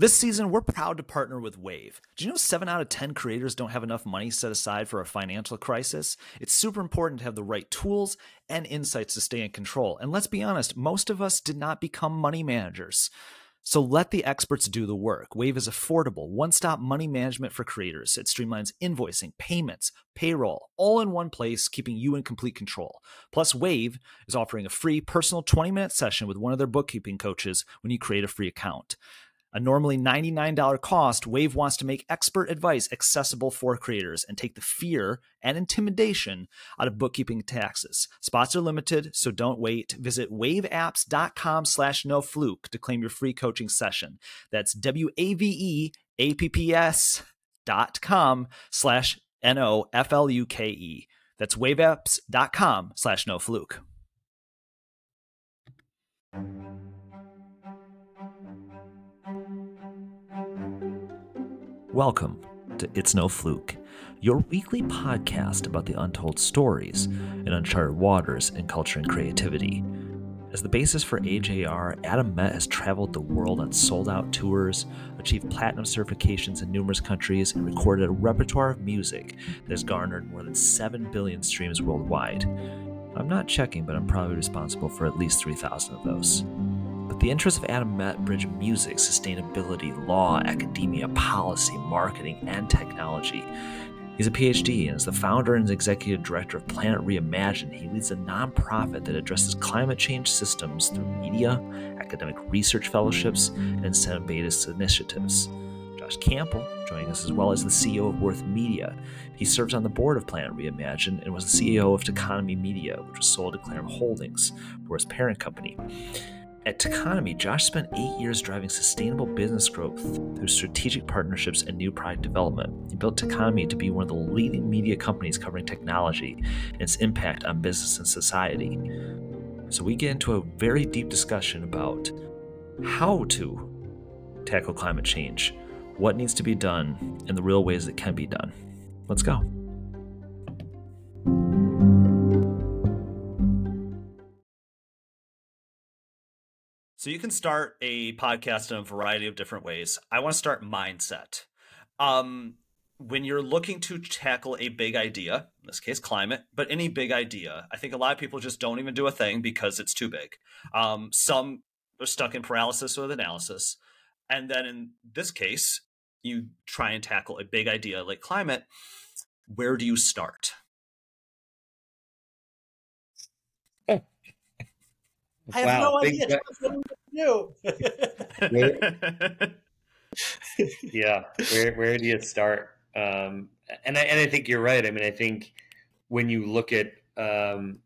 This season, we're proud to partner with Wave. Do you know 7 out of 10 creators don't have enough money set aside for a financial crisis? It's super important to have the right tools and insights to stay in control. And let's be honest, most of us did not become money managers. So let the experts do the work. Wave is affordable, one stop money management for creators. It streamlines invoicing, payments, payroll, all in one place, keeping you in complete control. Plus, Wave is offering a free personal 20 minute session with one of their bookkeeping coaches when you create a free account. A normally $99 cost, Wave wants to make expert advice accessible for creators and take the fear and intimidation out of bookkeeping taxes. Spots are limited, so don't wait. Visit waveapps.com slash no fluke to claim your free coaching session. That's W-A-V-E-A-P-P-S dot com slash N-O-F-L-U-K-E. That's waveapps.com slash no fluke. Welcome to It's No Fluke, your weekly podcast about the untold stories and uncharted waters in culture and creativity. As the basis for AJR, Adam Met has traveled the world on sold out tours, achieved platinum certifications in numerous countries, and recorded a repertoire of music that has garnered more than 7 billion streams worldwide. I'm not checking, but I'm probably responsible for at least 3,000 of those. The interests of Adam Met bridge music, sustainability, law, academia, policy, marketing, and technology. He's a PhD and is the founder and executive director of Planet Reimagined. He leads a nonprofit that addresses climate change systems through media, academic research fellowships, and incentive based initiatives. Josh Kampel, joining us as well as the CEO of Worth Media. He serves on the board of Planet Reimagined and was the CEO of Techonomy Media, which was sold to Clarim Holdings, Worth's parent company. At Techonomy, Josh spent eight years driving sustainable business growth through strategic partnerships and new product development. He built Techonomy to be one of the leading media companies covering technology and its impact on business and society. So, we get into a very deep discussion about how to tackle climate change, what needs to be done, and the real ways that can be done. Let's go. So you can start a podcast in a variety of different ways. I want to start mindset. Um, when you're looking to tackle a big idea, in this case climate, but any big idea, I think a lot of people just don't even do a thing because it's too big. Um, some are stuck in paralysis with analysis. And then in this case, you try and tackle a big idea like climate. Where do you start? I have wow, no idea. What yeah, where where do you start? Um, and I and I think you're right. I mean, I think when you look at um,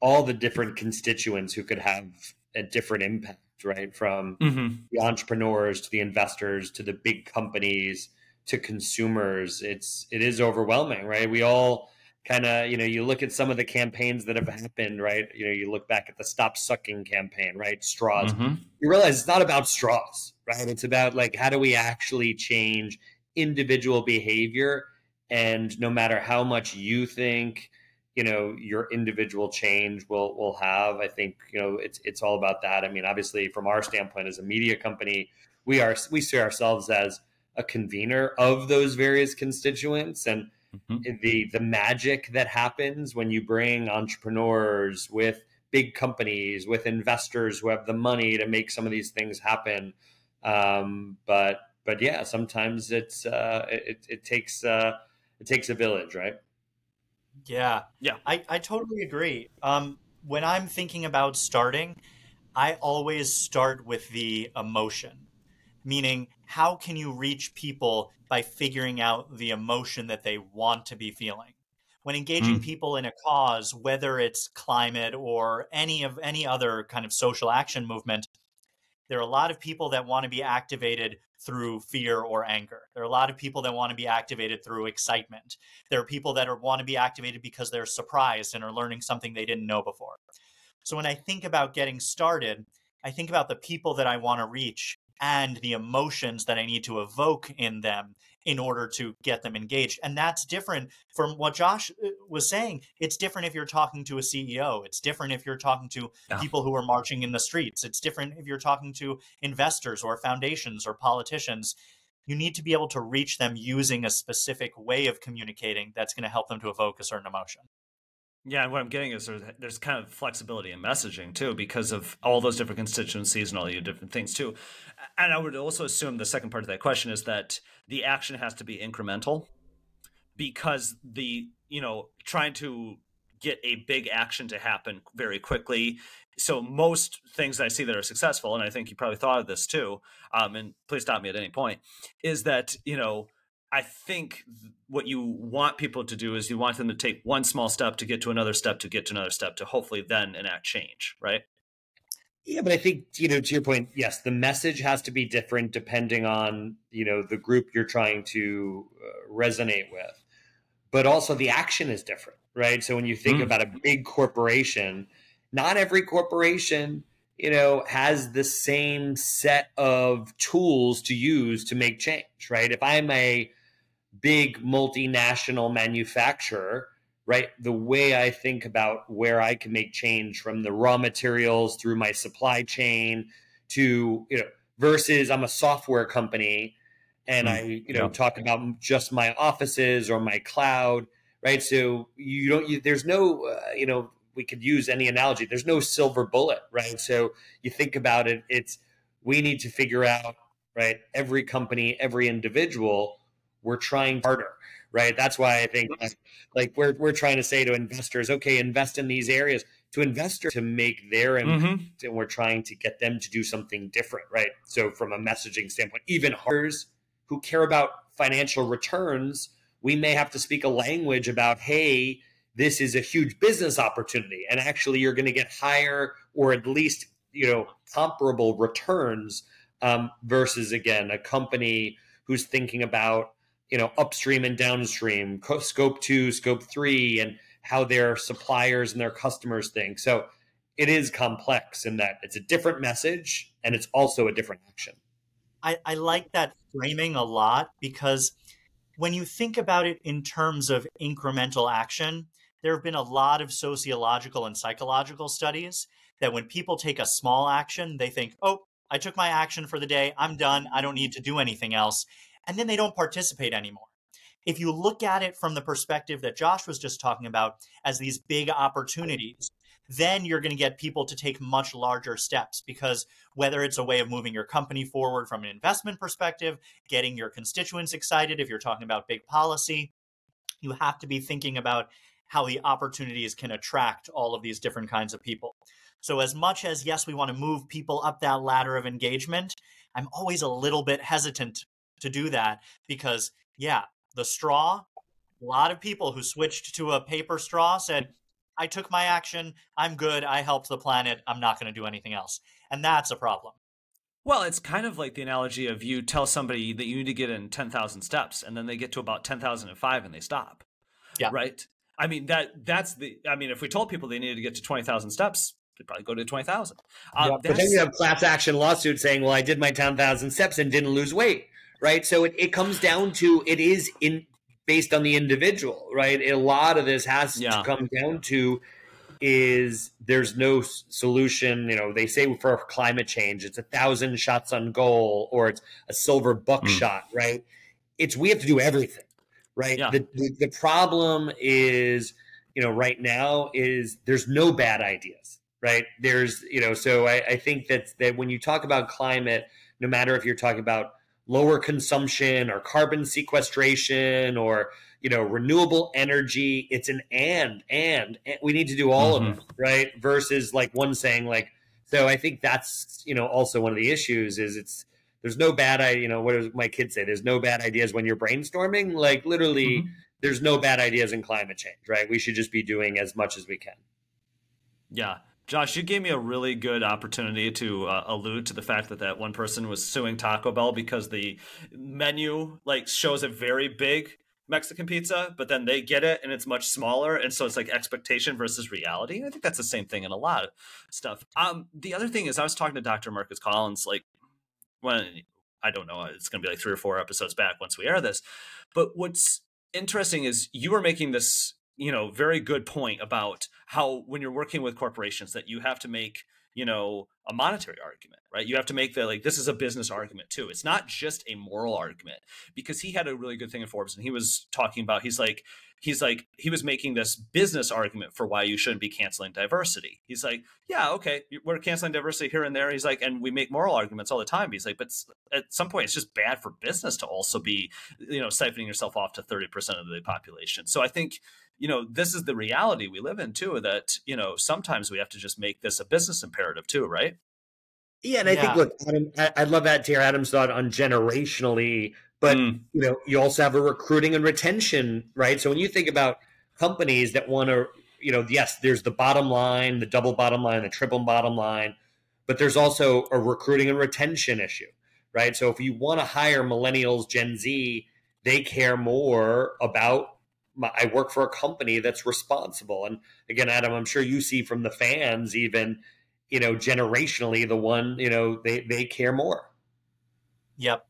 all the different constituents who could have a different impact, right? From mm-hmm. the entrepreneurs to the investors to the big companies to consumers, it's it is overwhelming, right? We all kind of you know you look at some of the campaigns that have happened right? You know you look back at the stop sucking campaign right? Straws. Mm-hmm. you realize it's not about straws right? It's about like how do we actually change individual behavior? And no matter how much you think you know your individual change will will have i think you know it's it's all about that. I mean obviously from our standpoint as a media company we are we see ourselves as a convener of those various constituents. And mm-hmm. the the magic that happens when you bring entrepreneurs with big companies with investors who have the money to make some of these things happen. Um, but but yeah sometimes it's uh, it, it takes uh, it takes a village right? Yeah. Yeah. I, I totally agree. Um, when i'm thinking about starting i always start with the emotion meaning how can you reach people by figuring out the emotion that they want to be feeling when engaging mm. people in a cause whether it's climate or any of any other kind of social action movement there are a lot of people that want to be activated through fear or anger. There are a lot of people that want to be activated through excitement. There are people that are, want to be activated because they're surprised and are learning something they didn't know before. So when I think about getting started, I think about the people that I want to reach and the emotions that I need to evoke in them in order to get them engaged. And that's different from what Josh uh, was saying. It's different if you're talking to a CEO. It's different if you're talking to yeah. people who are marching in the streets. It's different if you're talking to investors or foundations or politicians. You need to be able to reach them using a specific way of communicating that's going to help them to evoke a certain emotion. Yeah, and what I'm getting is there's, there's kind of flexibility in messaging too, because of all those different constituencies and all the different things too. And I would also assume the second part of that question is that the action has to be incremental, because the you know trying to get a big action to happen very quickly. So most things I see that are successful, and I think you probably thought of this too, um, and please stop me at any point, is that you know I think what you want people to do is you want them to take one small step to get to another step to get to another step to hopefully then enact change, right? Yeah, but I think you know to your point, yes, the message has to be different depending on you know the group you're trying to uh, resonate with, but also the action is different, right? So when you think mm. about a big corporation, not every corporation you know, has the same set of tools to use to make change, right? If I'm a big multinational manufacturer, right? The way I think about where I can make change from the raw materials through my supply chain to, you know, versus I'm a software company and mm, I, you know, yeah. talk about just my offices or my cloud, right? So you don't, you, there's no, uh, you know, we could use any analogy. There's no silver bullet, right? So you think about it, it's, we need to figure out, right? Every company, every individual, we're trying harder right? That's why i think like, like we're, we're trying to say to investors okay invest in these areas. To investors to make their mm-hmm. and we're trying to get them to do something different right? So from a messaging standpoint even harders who care about financial returns we may have to speak a language about hey this is a huge business opportunity and actually you're going to get higher or at least you know comparable returns um, versus again a company who's thinking about you know upstream and downstream scope two scope three and how their suppliers and their customers think. So it is complex in that it's a different message and it's also a different action. I, I like that framing a lot because when you think about it in terms of incremental action there have been a lot of sociological and psychological studies that when people take a small action they think oh i took my action for the day. I'm done. I don't need to do anything else and then they don't participate anymore. If you look at it from the perspective that Josh was just talking about as these big opportunities, then you're going to get people to take much larger steps because whether it's a way of moving your company forward from an investment perspective, getting your constituents excited, if you're talking about big policy, you have to be thinking about how the opportunities can attract all of these different kinds of people. So, as much as, yes, we want to move people up that ladder of engagement, I'm always a little bit hesitant to do that because yeah, the straw, a lot of people who switched to a paper straw said, I took my action, I'm good, I helped the planet, I'm not going to do anything else. And that's a problem. Well, it's kind of like the analogy of you tell somebody that you need to get in 10,000 steps and then they get to about 10,005 and they stop. Yeah. Right? I mean that that's the I mean if we told people they needed to get to 20,000 steps, they'd probably go to 20,000. Um, yeah, but then you have class action lawsuit saying, "Well, I did my 10,000 steps and didn't lose weight." Right? So it, it comes down to it is in based on the individual, right? A lot of this has yeah. to come down to is there's no solution. You know, they say for climate change, it's a thousand shots on goal or it's a silver buckshot, mm. right? It's we have to do everything, right? Yeah. The, the, the problem is, you know, right now is there's no bad ideas, right? There's, you know, so I, I think that that when you talk about climate, no matter if you're talking about lower consumption or carbon sequestration or you know renewable energy. It's an and and, and we need to do all mm-hmm. of them right? Versus like one saying like so i think that's you know also one of the issues is it's there's no bad i you know what does my kids say? There's no bad ideas when you're brainstorming? Like literally mm-hmm. there's no bad ideas in climate change right? We should just be doing as much as we can. Yeah Josh, you gave me a really good opportunity to uh, allude to the fact that that one person was suing Taco Bell because the menu like shows a very big Mexican pizza, but then they get it and it's much smaller, and so it's like expectation versus reality. I think that's the same thing in a lot of stuff. Um, the other thing is, I was talking to Dr. Marcus Collins like when I don't know, it's going to be like three or four episodes back once we air this. But what's interesting is you are making this, you know, very good point about how when you're working with corporations that you have to make you know a monetary argument right? You have to make the like this is a business argument too. It's not just a moral argument because he had a really good thing in forbes and he was talking about he's like he's like he was making this business argument for why you shouldn't be canceling diversity. He's like yeah okay we're canceling diversity here and there. He's like and we make moral arguments all the time. He's like but at some point it's just bad for business to also be you know siphoning yourself off to 30% of the population. So i think you know this is the reality we live in too that you know sometimes we have to just make this a business imperative too right yeah and i yeah. think look Adam, i'd love that to hear adam's thought on generationally but mm. you know you also have a recruiting and retention right so when you think about companies that want to you know yes there's the bottom line the double bottom line the triple bottom line but there's also a recruiting and retention issue right so if you want to hire millennials gen z they care more about I work for a company that's responsible. And again, Adam, I'm sure you see from the fans, even you know, generationally, the one you know they they care more. Yep,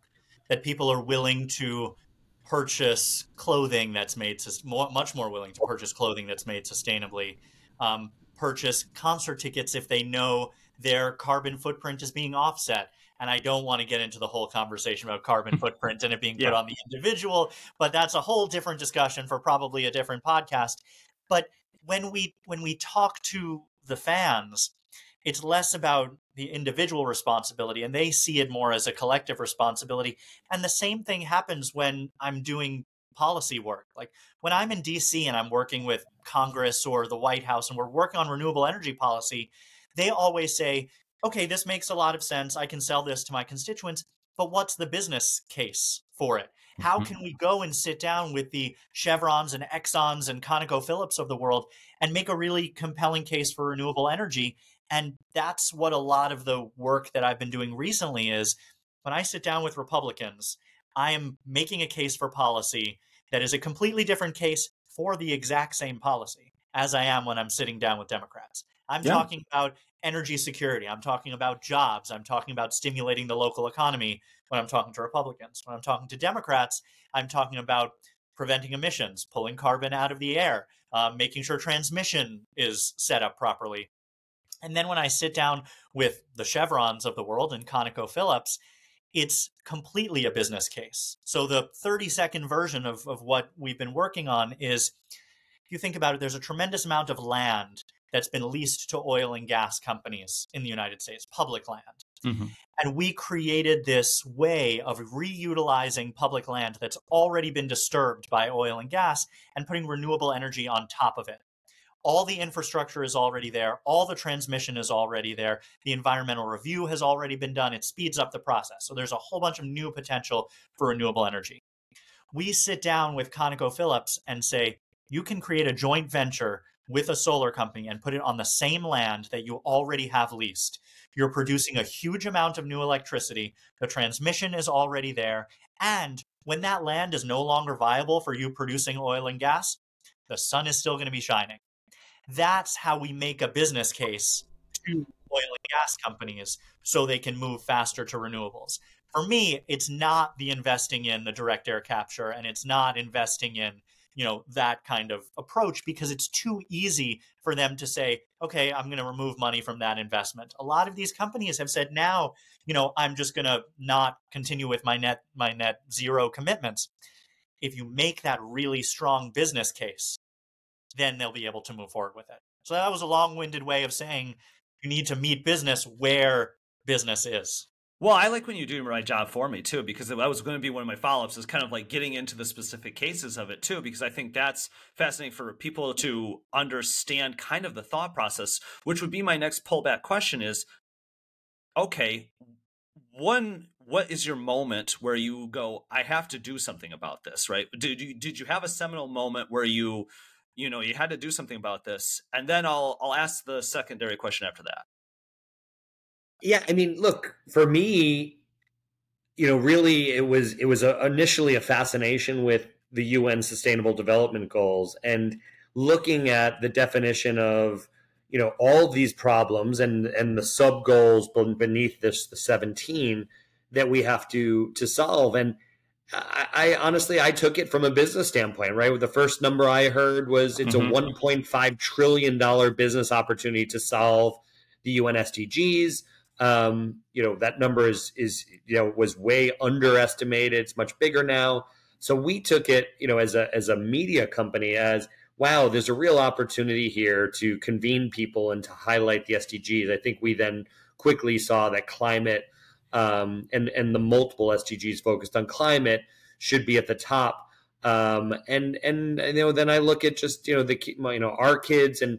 that people are willing to purchase clothing that's made more, much more willing to purchase clothing that's made sustainably. Um, purchase concert tickets if they know their carbon footprint is being offset and I don't want to get into the whole conversation about carbon footprint and it being put yeah. on the individual, but that's a whole different discussion for probably a different podcast. But when we when we talk to the fans, it's less about the individual responsibility and they see it more as a collective responsibility. And the same thing happens when I'm doing policy work. Like when I'm in DC and I'm working with Congress or the White House and we're working on renewable energy policy, they always say, okay, this makes a lot of sense. I can sell this to my constituents, but what's the business case for it? How mm-hmm. can we go and sit down with the Chevrons and Exxons and ConocoPhillips of the world and make a really compelling case for renewable energy? And that's what a lot of the work that I've been doing recently is when I sit down with Republicans, I am making a case for policy that is a completely different case for the exact same policy as I am when I'm sitting down with Democrats. I'm yeah. talking about energy security. I'm talking about jobs. I'm talking about stimulating the local economy when I'm talking to Republicans. When I'm talking to Democrats, I'm talking about preventing emissions, pulling carbon out of the air, uh, making sure transmission is set up properly. And then when I sit down with the Chevrons of the world and ConocoPhillips, it's completely a business case. So the 30 second version of, of what we've been working on is if you think about it, there's a tremendous amount of land that's been leased to oil and gas companies in the United States, public land. Mm-hmm. And we created this way of reutilizing public land that's already been disturbed by oil and gas and putting renewable energy on top of it. All the infrastructure is already there, all the transmission is already there, the environmental review has already been done. It speeds up the process. So there's a whole bunch of new potential for renewable energy. We sit down with ConocoPhillips and say, you can create a joint venture with a solar company and put it on the same land that you already have leased, you're producing a huge amount of new electricity. The transmission is already there. And when that land is no longer viable for you producing oil and gas, the sun is still going to be shining. That's how we make a business case to oil and gas companies so they can move faster to renewables. For me, it's not the investing in the direct air capture and it's not investing in you know that kind of approach because it's too easy for them to say okay i'm going to remove money from that investment a lot of these companies have said now you know i'm just going to not continue with my net my net zero commitments if you make that really strong business case then they'll be able to move forward with it so that was a long-winded way of saying you need to meet business where business is well, I like when you do my job for me too, because that was going to be one of my follow ups is kind of like getting into the specific cases of it too, because I think that's fascinating for people to understand kind of the thought process, which would be my next pullback question is okay, one, what is your moment where you go, I have to do something about this, right? Did you, did you have a seminal moment where you, you know, you had to do something about this? And then I'll, I'll ask the secondary question after that. Yeah, I mean, look, for me, you know, really it was it was a, initially a fascination with the UN sustainable development goals and looking at the definition of you know all these problems and and the sub goals beneath this the 17 that we have to to solve. And I, I, honestly I took it from a business standpoint, right? The first number I heard was it's mm-hmm. a 1.5 trillion dollar business opportunity to solve the UN SDGs. Um, you know that number is is you know was way underestimated. It's much bigger now. So we took it, you know, as a as a media company as wow, there's a real opportunity here to convene people and to highlight the SDGs. I think we then quickly saw that climate um, and and the multiple SDGs focused on climate should be at the top. Um, and and you know then I look at just you know the you know our kids and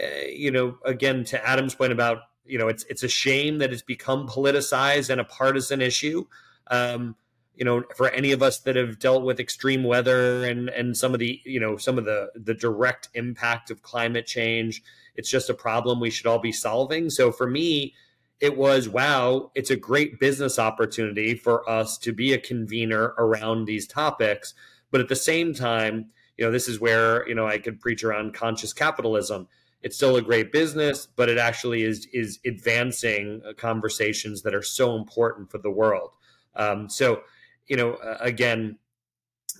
uh, you know again to Adam's point about you know it's it's a shame that it's become politicized and a partisan issue. Um, you know for any of us that have dealt with extreme weather and and some of the you know some of the the direct impact of climate change it's just a problem we should all be solving so for me it was wow it's a great business opportunity for us to be a convener around these topics. But at the same time you know this is where you know i could preach around conscious capitalism. It's still a great business but it actually is is advancing uh, conversations that are so important for the world. Um, so you know again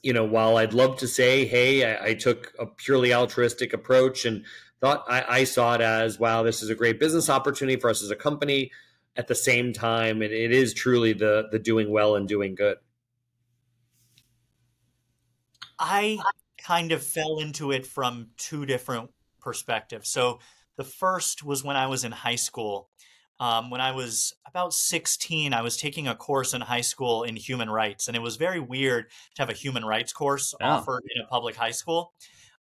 you know while i'd love to say hey I, I took a purely altruistic approach and thought I, I, saw it as wow this is a great business opportunity for us as a company at the same time it, it is truly the the doing well and doing good i kind of fell into it from two different perspectives so the first was when i was in high school um, when I was about 16, I was taking a course in high school in human rights, and it was very weird to have a human rights course yeah. offered in a public high school.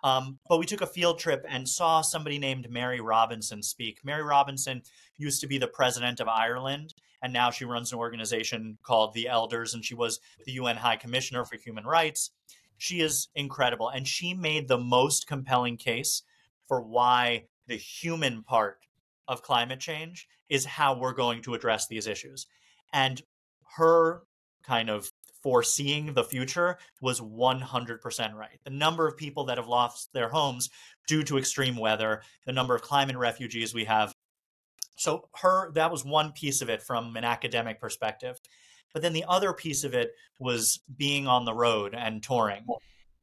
Um, but we took a field trip and saw somebody named Mary Robinson speak. Mary Robinson used to be the president of Ireland, and now she runs an organization called the Elders, and she was the UN High Commissioner for Human Rights. She is incredible, and she made the most compelling case for why the human part of climate change is how we're going to address these issues. And her kind of foreseeing the future was 100% right. The number of people that have lost their homes due to extreme weather, the number of climate refugees we have. So her that was one piece of it from an academic perspective. But then the other piece of it was being on the road and touring.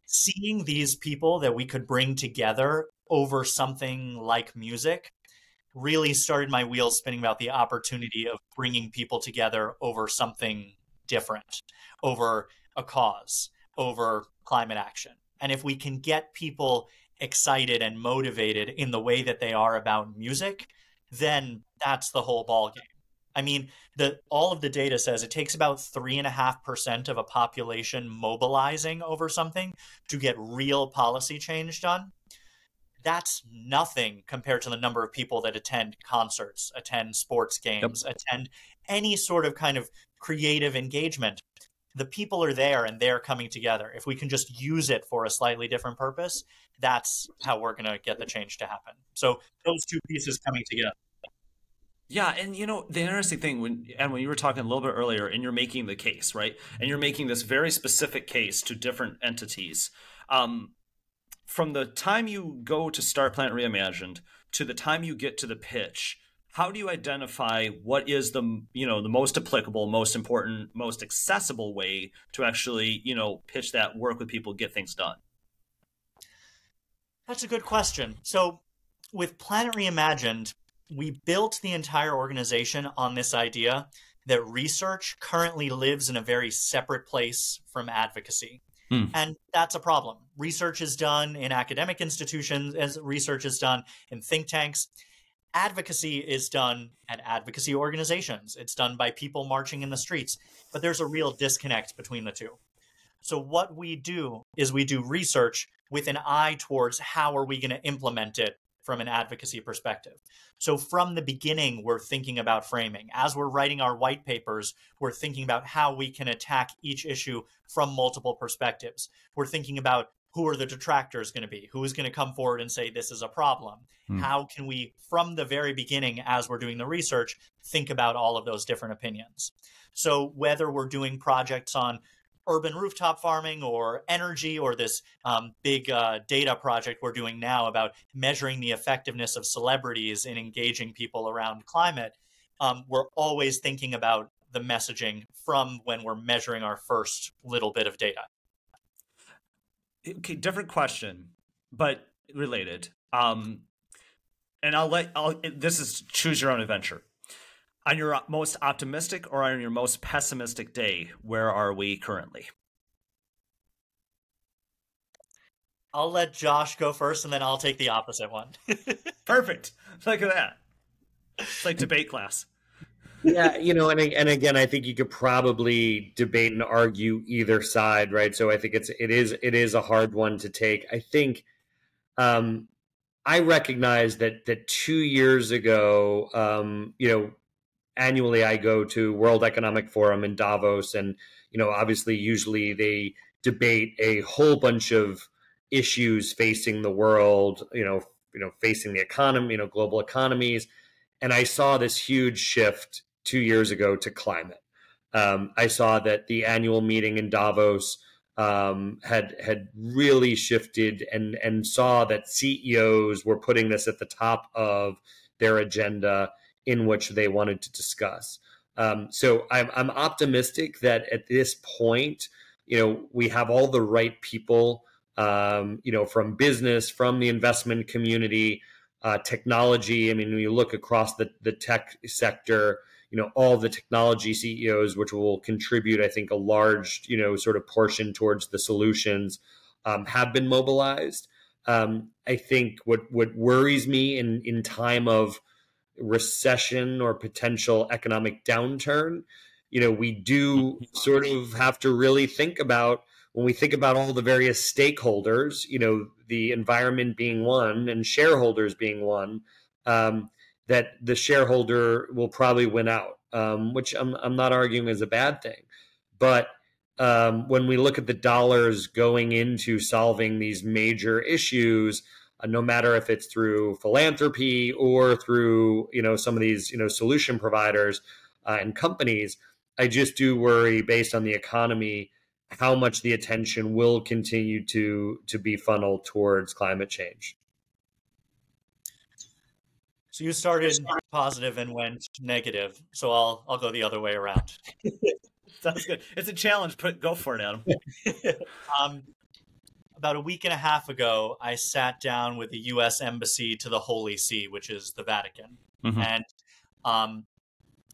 Seeing these people that we could bring together over something like music really started my wheels spinning about the opportunity of bringing people together over something different, over a cause, over climate action. And if we can get people excited and motivated in the way that they are about music, then that's the whole ballgame. I mean, the all of the data says it takes about three and a half percent of a population mobilizing over something to get real policy change done that's nothing compared to the number of people that attend concerts, attend sports games, yep. attend any sort of kind of creative engagement. The people are there and they're coming together. If we can just use it for a slightly different purpose, that's how we're going to get the change to happen. So those two pieces coming together. Yeah, and you know the interesting thing when and when you were talking a little bit earlier, and you're making the case, right? And you're making this very specific case to different entities. Um, from the time you go to start Planet Reimagined to the time you get to the pitch, how do you identify what is the you know the most applicable, most important, most accessible way to actually you know pitch that, work with people, get things done? That's a good question. So with Planet Reimagined, we built the entire organization on this idea that research currently lives in a very separate place from advocacy. Hmm. And that's a problem. Research is done in academic institutions, as research is done in think tanks. Advocacy is done at advocacy organizations. It's done by people marching in the streets. But there's a real disconnect between the two. So what we do is we do research with an eye towards how are we going to implement it from an advocacy perspective. So from the beginning, we're thinking about framing. As we're writing our white papers, we're thinking about how we can attack each issue from multiple perspectives. We're thinking about who are the detractors going to be? Who is going to come forward and say this is a problem? Hmm. How can we, from the very beginning, as we're doing the research, think about all of those different opinions? So, whether we're doing projects on urban rooftop farming or energy or this um, big uh, data project we're doing now about measuring the effectiveness of celebrities in engaging people around climate, um, we're always thinking about the messaging from when we're measuring our first little bit of data. Okay, different question, but related. Um, and I'll let I'll this is choose your own adventure. On your most optimistic or on your most pessimistic day, where are we currently? I'll let Josh go first, and then I'll take the opposite one. Perfect. Look at that. It's like debate class. Yeah, you know, and and again, I think you could probably debate and argue either side, right? So I think it's it is it is a hard one to take. I think um, I recognize that that two years ago, um, you know, annually I go to World Economic Forum in Davos, and you know, obviously, usually they debate a whole bunch of issues facing the world. You know, you know, facing the economy, you know, global economies, and I saw this huge shift two years ago to climate. Um, I saw that the annual meeting in Davos um, had had really shifted and and saw that CEOs were putting this at the top of their agenda in which they wanted to discuss. Um, so I'm, I'm optimistic that at this point, you know, we have all the right people, um, you know, from business, from the investment community, uh, technology. I mean, when you look across the, the tech sector, you know, all the technology CEOs, which will contribute, I think, a large, you know, sort of portion towards the solutions, um, have been mobilized. Um, I think what what worries me in in time of recession or potential economic downturn, you know, we do sort of have to really think about when we think about all the various stakeholders, you know, the environment being one and shareholders being one, um, that the shareholder will probably win out, um, which I'm, I'm not arguing is a bad thing. But um, when we look at the dollars going into solving these major issues, uh, no matter if it's through philanthropy or through you know some of these you know solution providers uh, and companies i just do worry based on the economy how much the attention will continue to to be funneled towards climate change so you started positive and went negative so i'll i'll go the other way around sounds good it's a challenge put go for it adam um, about a week and a half ago, I sat down with the U.S. Embassy to the Holy See, which is the Vatican, mm-hmm. and um,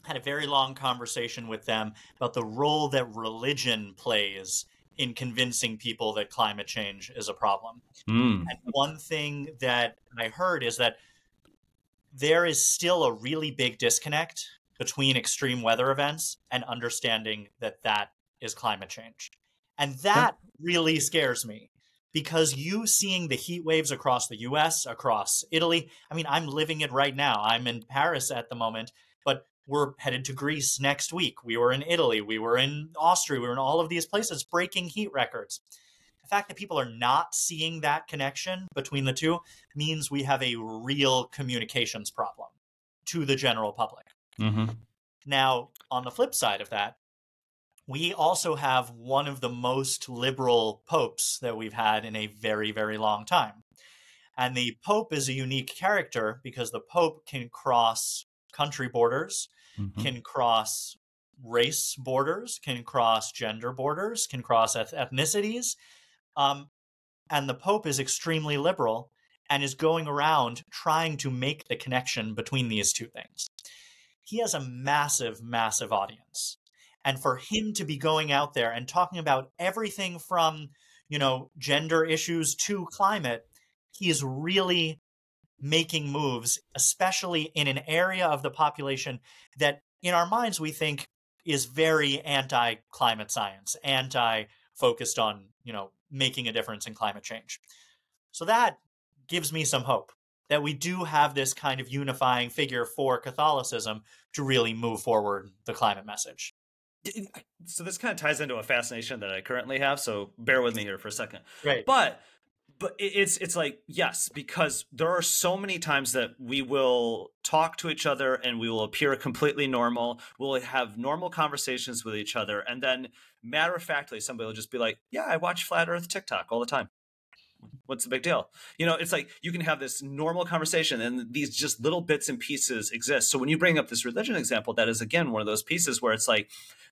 had a very long conversation with them about the role that religion plays in convincing people that climate change is a problem. Mm. And one thing that I heard is that there is still a really big disconnect between extreme weather events and understanding that that is climate change. And that really scares me because you seeing the heat waves across the US, across Italy, I mean, I'm living it right now. I'm in Paris at the moment, but we're headed to Greece next week. We were in Italy, we were in Austria, we were in all of these places breaking heat records. The fact that people are not seeing that connection between the two means we have a real communications problem to the general public. Mm-hmm. Now, on the flip side of that, we also have one of the most liberal popes that we've had in a very, very long time. And the pope is a unique character because the pope can cross country borders, mm-hmm. can cross race borders, can cross gender borders, can cross eth- ethnicities. Um, and the pope is extremely liberal and is going around trying to make the connection between these two things. He has a massive, massive audience and for him to be going out there and talking about everything from you know gender issues to climate he is really making moves especially in an area of the population that in our minds we think is very anti climate science anti focused on you know making a difference in climate change so that gives me some hope that we do have this kind of unifying figure for Catholicism to really move forward the climate message so this kind of ties into a fascination that I currently have. So bear with me here for a second. Right. But but it's it's like yes because there are so many times that we will talk to each other and we will appear completely normal we'll have normal conversations with each other and then matter of factly somebody will just be like yeah i watch flat earth tiktok all the time What's the big deal? You know, it's like you can have this normal conversation and these just little bits and pieces exist. So when you bring up this religion example, that is again one of those pieces where it's like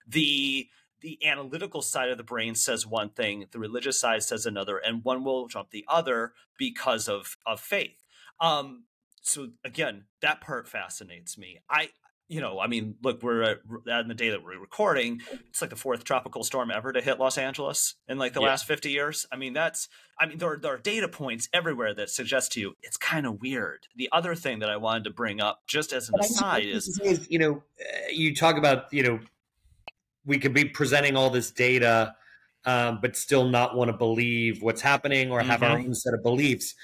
the the analytical side of the brain says one thing, the religious side says another, and one will trump the other because of of faith. Um, so again, that part fascinates me. I you know, I mean, look, we're at, at the day that we're recording. It's like the fourth tropical storm ever to hit Los Angeles in like the yeah. last fifty years. I mean, that's, I mean, there, there are data points everywhere that suggest to you it's kind of weird. The other thing that I wanted to bring up, just as an but aside, is, is you know, uh, you talk about you know, we could be presenting all this data, um, but still not want to believe what's happening or have mm-hmm. our own set of beliefs.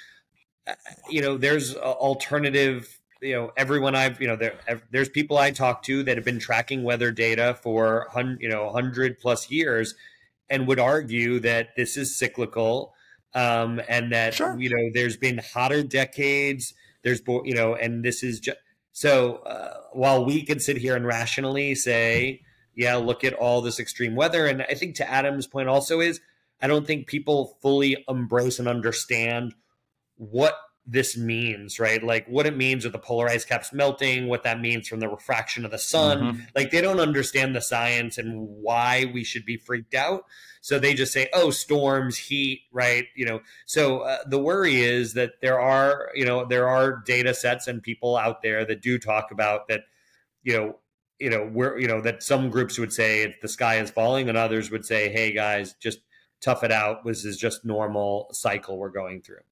Uh, you know, there's alternative you know everyone I've you know there there's people I talk to that have been tracking weather data for you know 100 plus years and would argue that this is cyclical um, and that sure. you know there's been hotter decades there's you know and this is just so uh, while we can sit here and rationally say yeah look at all this extreme weather and I think to Adam's point also is I don't think people fully embrace and understand what this means, right? Like what it means with the polar ice caps melting, what that means from the refraction of the sun. Mm-hmm. Like they don't understand the science and why we should be freaked out. So they just say, "Oh, storms, heat, right?" You know. So uh, the worry is that there are, you know, there are data sets and people out there that do talk about that, you know, you know, we're, you know, that some groups would say the sky is falling, and others would say, "Hey, guys, just tough it out. This is just normal cycle we're going through."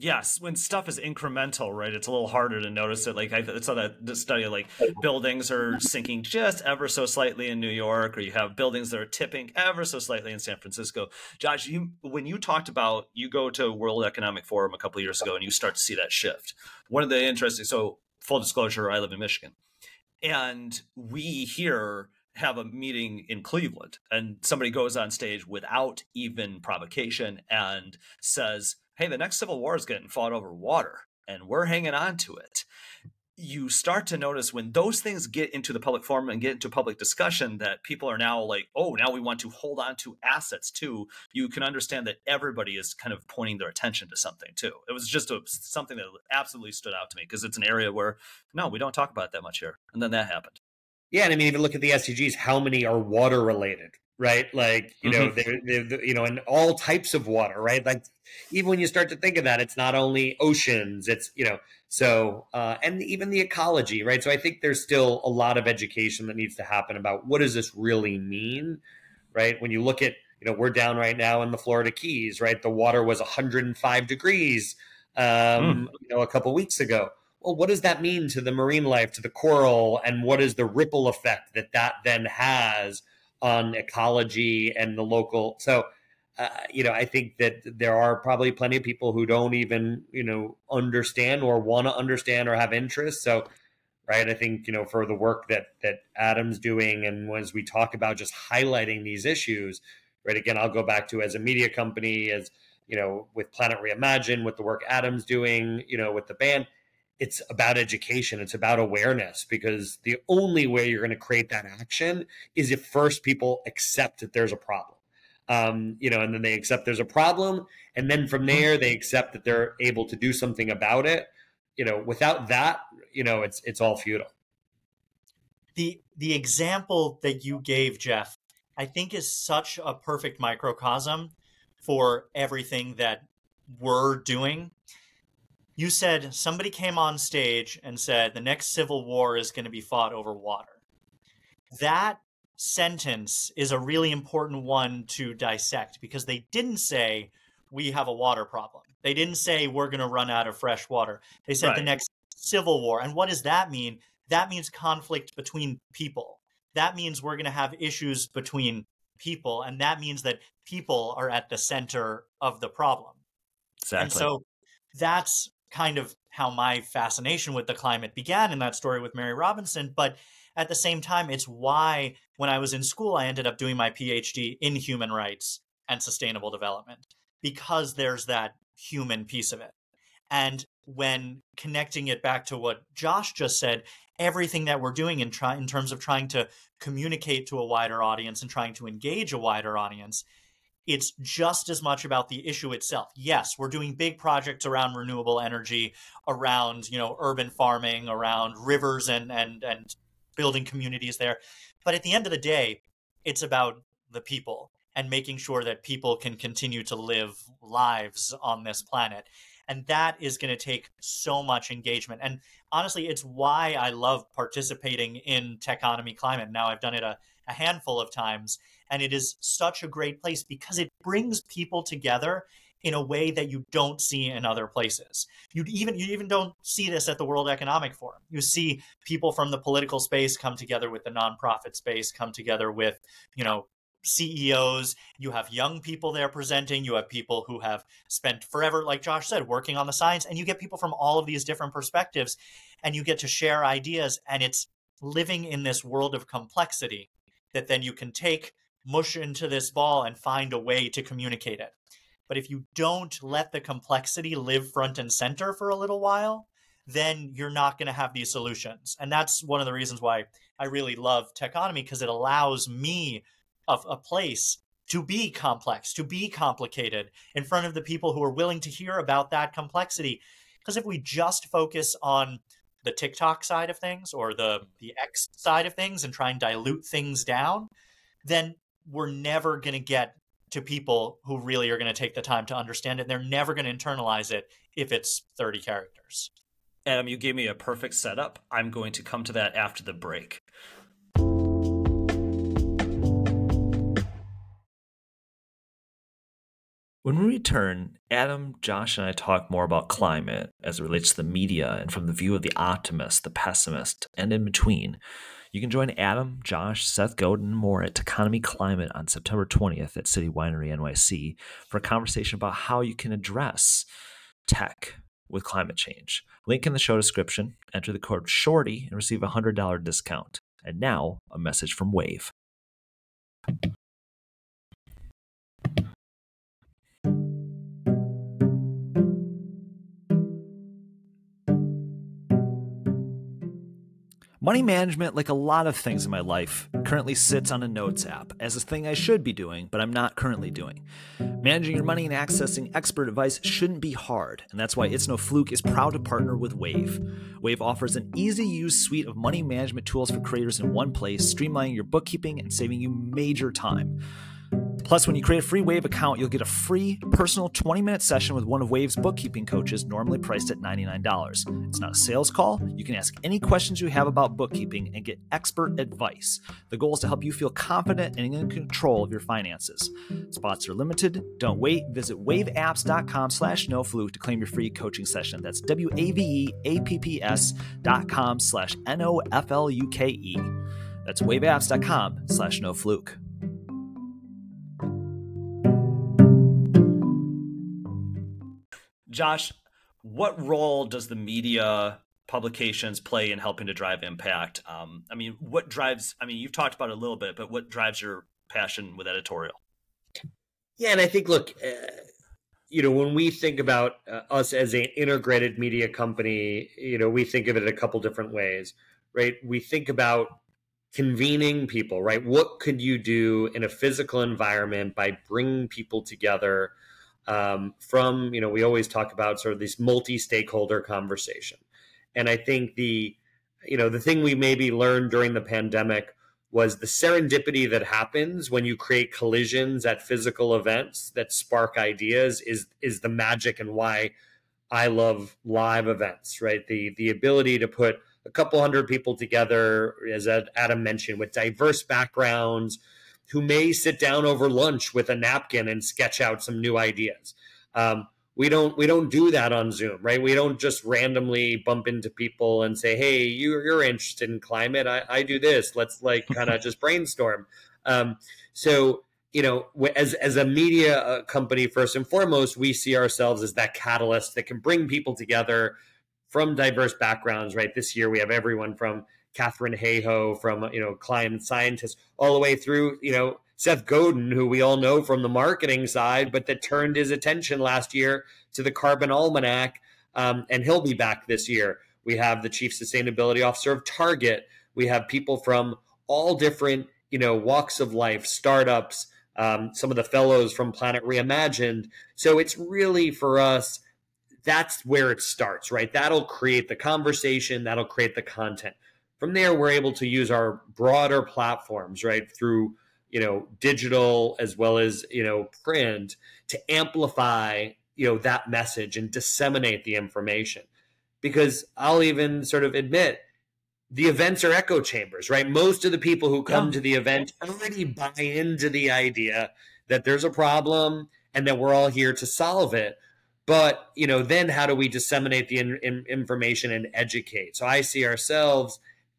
Yes, when stuff is incremental, right, it's a little harder to notice it. Like I saw that the study, like buildings are sinking just ever so slightly in New York, or you have buildings that are tipping ever so slightly in San Francisco. Josh, you when you talked about you go to World Economic Forum a couple years ago and you start to see that shift. One of the interesting, so full disclosure, I live in Michigan, and we here have a meeting in Cleveland, and somebody goes on stage without even provocation and says hey, the next civil war is getting fought over water and we're hanging on to it. You start to notice when those things get into the public forum and get into public discussion that people are now like, oh, now we want to hold on to assets too. You can understand that everybody is kind of pointing their attention to something too. It was just a, something that absolutely stood out to me because it's an area where, no, we don't talk about that much here. And then that happened. Yeah, and I mean, even look at the SDGs. How many are water related? Right? Like you know, mm-hmm. they're, they're, you know, and all types of water, right? Like even when you start to think of that, it's not only oceans, it's you know, so uh, and even the ecology, right? So I think there's still a lot of education that needs to happen about what does this really mean, right? When you look at you know, we're down right now in the Florida Keys, right? The water was 105 degrees, um, mm. you know, a couple weeks ago. Well, what does that mean to the marine life, to the coral, and what is the ripple effect that that then has on ecology and the local. So, uh, you know, I think that there are probably plenty of people who don't even, you know, understand or want to understand or have interest. So, right, I think you know for the work that that Adam's doing, and as we talk about just highlighting these issues, right? Again, I'll go back to as a media company, as you know, with Planet Reimagined, with the work Adam's doing, you know, with the band it's about education it's about awareness because the only way you're going to create that action is if first people accept that there's a problem. Um, you know and then they accept there's a problem and then from there they accept that they're able to do something about it. You know without that you know it's it's all futile. The the example that you gave jeff i think is such a perfect microcosm for everything that we're doing you said somebody came on stage and said the next civil war is going to be fought over water. That sentence is a really important one to dissect because they didn't say we have a water problem. They didn't say we're going to run out of fresh water. They said right. the next civil war. And what does that mean? That means conflict between people. That means we're going to have issues between people. And that means that people are at the center of the problem. Exactly. And so that's kind of how my fascination with the climate began in that story with Mary Robinson. But at the same time, it's why when I was in school, I ended up doing my PhD in human rights and sustainable development because there's that human piece of it. And when connecting it back to what Josh just said, everything that we're doing in, try- in terms of trying to communicate to a wider audience and trying to engage a wider audience it's just as much about the issue itself. Yes, we're doing big projects around renewable energy, around, you know, urban farming, around rivers and and and building communities there. But at the end of the day, it's about the people and making sure that people can continue to live lives on this planet. And that is going to take so much engagement. And honestly, it's why I love participating in Techonomy Climate. Now I've done it a, a handful of times, and it is such a great place because it brings people together in a way that you don't see in other places. You even you even don't see this at the World Economic Forum. You see people from the political space come together with the nonprofit space, come together with, you know, CEOs, you have young people there presenting, you have people who have spent forever, like Josh said, working on the science, and you get people from all of these different perspectives, and you get to share ideas. And it's living in this world of complexity that then you can take, mush into this ball, and find a way to communicate it. But if you don't let the complexity live front and center for a little while, then you're not going to have these solutions. And that's one of the reasons why I really love Techonomy because it allows me of a place to be complex, to be complicated in front of the people who are willing to hear about that complexity. Because if we just focus on the TikTok side of things or the the X side of things and try and dilute things down, then we're never going to get to people who really are going to take the time to understand it. They're never going to internalize it if it's 30 characters. Adam, you gave me a perfect setup. I'm going to come to that after the break. When we return, Adam, Josh, and I talk more about climate as it relates to the media and from the view of the optimist, the pessimist, and in between. You can join Adam, Josh, Seth Godin, and more at Techonomy Climate on September 20th at City Winery NYC for a conversation about how you can address tech with climate change. Link in the show description. Enter the code SHORTY and receive a $100 discount. And now, a message from Wave. Money management, like a lot of things in my life, currently sits on a notes app as a thing I should be doing, but I'm not currently doing. Managing your money and accessing expert advice shouldn't be hard, and that's why It's No Fluke is proud to partner with Wave. Wave offers an easy to use suite of money management tools for creators in one place, streamlining your bookkeeping and saving you major time. Plus, when you create a free Wave account, you'll get a free personal 20 minute session with one of Wave's bookkeeping coaches, normally priced at $99. It's not a sales call. You can ask any questions you have about bookkeeping and get expert advice. The goal is to help you feel confident and in control of your finances. Spots are limited. Don't wait. Visit waveapps.com slash nofluke to claim your free coaching session. That's W-A-V-E-A-P-P-S dot com slash N-O-F-L-U-K-E. That's waveapps.com slash nofluke. Josh, what role does the media publications play in helping to drive impact? Um, I mean, what drives? I mean, you've talked about it a little bit, but what drives your passion with editorial? Yeah, and I think, look, uh, you know, when we think about uh, us as an integrated media company, you know, we think of it a couple different ways, right? We think about convening people, right? What could you do in a physical environment by bringing people together? Um, from you know we always talk about sort of this multi-stakeholder conversation and i think the you know the thing we maybe learned during the pandemic was the serendipity that happens when you create collisions at physical events that spark ideas is is the magic and why I love live events, right? The the ability to put a couple hundred people together, as Adam mentioned, with diverse backgrounds, who may sit down over lunch with a napkin and sketch out some new ideas. Um, we don't we don't do that on Zoom, right? We don't just randomly bump into people and say, "Hey, you, you're interested in climate. I, I do this. Let's like kind of just brainstorm." Um, so you know, as as a media uh, company, first and foremost, we see ourselves as that catalyst that can bring people together from diverse backgrounds. Right. This year, we have everyone from Katharine Hayhoe from you know climate scientists all the way through you know Seth Godin, who we all know from the marketing side, but that turned his attention last year to the Carbon Almanac, um, and he'll be back this year. We have the chief sustainability officer of Target. We have people from all different you know walks of life, startups, um, some of the fellows from Planet Reimagined. So it's really for us, that's where it starts, right? That'll create the conversation, that'll create the content. From there, we're able to use our broader platforms, right, through you know digital as well as you know print to amplify you know that message and disseminate the information. Because i'll even sort of admit the events are echo chambers right? Most of the people who come yeah. to the event already buy into the idea that there's a problem and that we're all here to solve it. But you know then how do we disseminate the in, in information and educate? So i see ourselves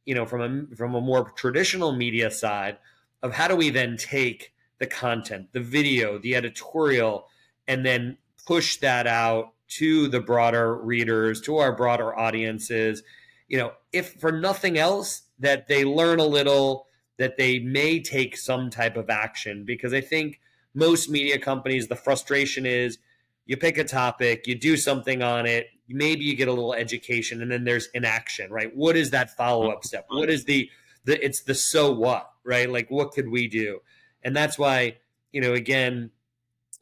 you know from a from a more traditional media side of how do we then take the content the video the editorial and then push that out to the broader readers, to our broader audiences. You know, if for nothing else, that they learn a little, that they may take some type of action. Because I think most media companies, the frustration is you pick a topic, you do something on it, maybe you get a little education, and then there's inaction, right? What is that follow up step? What is the the it's the so what, right? Like what could we do? And that's why, you know, again,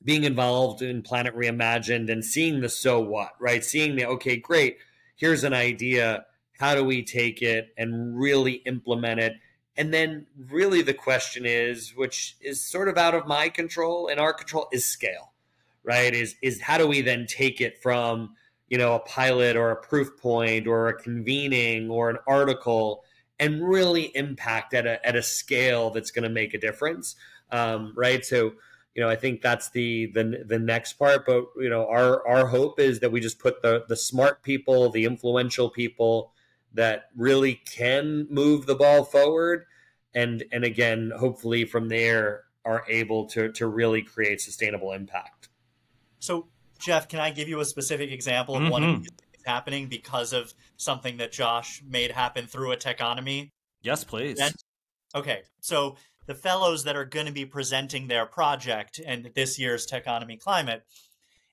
being involved in Planet Reimagined and seeing the so what, right? Seeing the, okay, great, here's an idea. How do we take it and really implement it? And then, really, the question is, which is sort of out of my control and our control, is scale, right? Is is how do we then take it from you know a pilot or a proof point or a convening or an article and really impact at a at a scale that's going to make a difference, um, right? So you know, I think that's the the the next part. But you know, our our hope is that we just put the the smart people, the influential people that really can move the ball forward, and and again, hopefully from there are able to to really create sustainable impact. So, Jeff, can I give you a specific example of mm-hmm. one of mm-hmm. happening because of something that Josh made happen through a techonomy? Yes, please. okay, so the fellows that are going to be presenting their project and this year's Techonomy Climate,